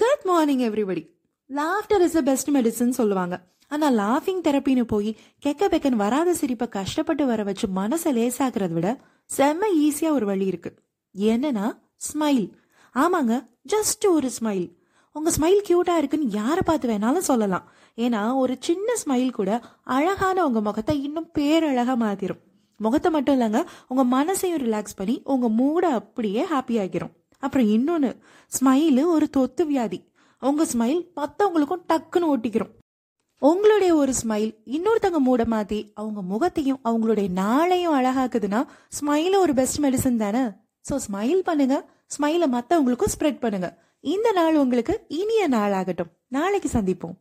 Good morning everybody laughter is the best medicine சொல்லுவாங்க. ஆனால் லாஃபிங் தெரப்பின்னு போய் கெக்க பெக்கன் வராத சிரிப்பை கஷ்டப்பட்டு வர வச்சு மனசை லேசாக்குறத விட செம்ம ஈஸியா ஒரு வழி இருக்கு. என்னன்னா ஸ்மைல் ஆமாங்க ஜஸ்ட் ஒரு ஸ்மைல் உங்க ஸ்மைல் கியூட்டா இருக்குன்னு யாரை பார்த்து வேணாலும் சொல்லலாம். ஏன்னா ஒரு சின்ன ஸ்மைல் கூட அழகான உங்க முகத்தை இன்னும் பேரழகா மாத்திரும். முகத்தை மட்டும் இல்லைங்க உங்க மனசையும் ரிலாக்ஸ் பண்ணி உங்க மூடை அப்படியே ஹாப்பி ஆகிரும் அப்புறம் இன்னொன்னு ஸ்மைலு ஒரு தொத்து வியாதி. உங்க ஸ்மைல் மற்றவங்களுக்கும் டக்குன்னு ஓட்டிக்கிறோம் உங்களுடைய ஒரு ஸ்மைல் இன்னொருத்தவங்க மூட மாத்தி அவங்க முகத்தையும் அவங்களுடைய நாளையும் அழகாக்குதுன்னா ஸ்மைல ஒரு பெஸ்ட் மெடிசன் தானே? ஸோ ஸ்மைல் பண்ணுங்க. ஸ்மைலை மற்றவங்களுக்கும் ஸ்ப்ரெட் பண்ணுங்க. இந்த நாள் உங்களுக்கு இனிய நாள் ஆகட்டும். நாளைக்கு சந்திப்போம்.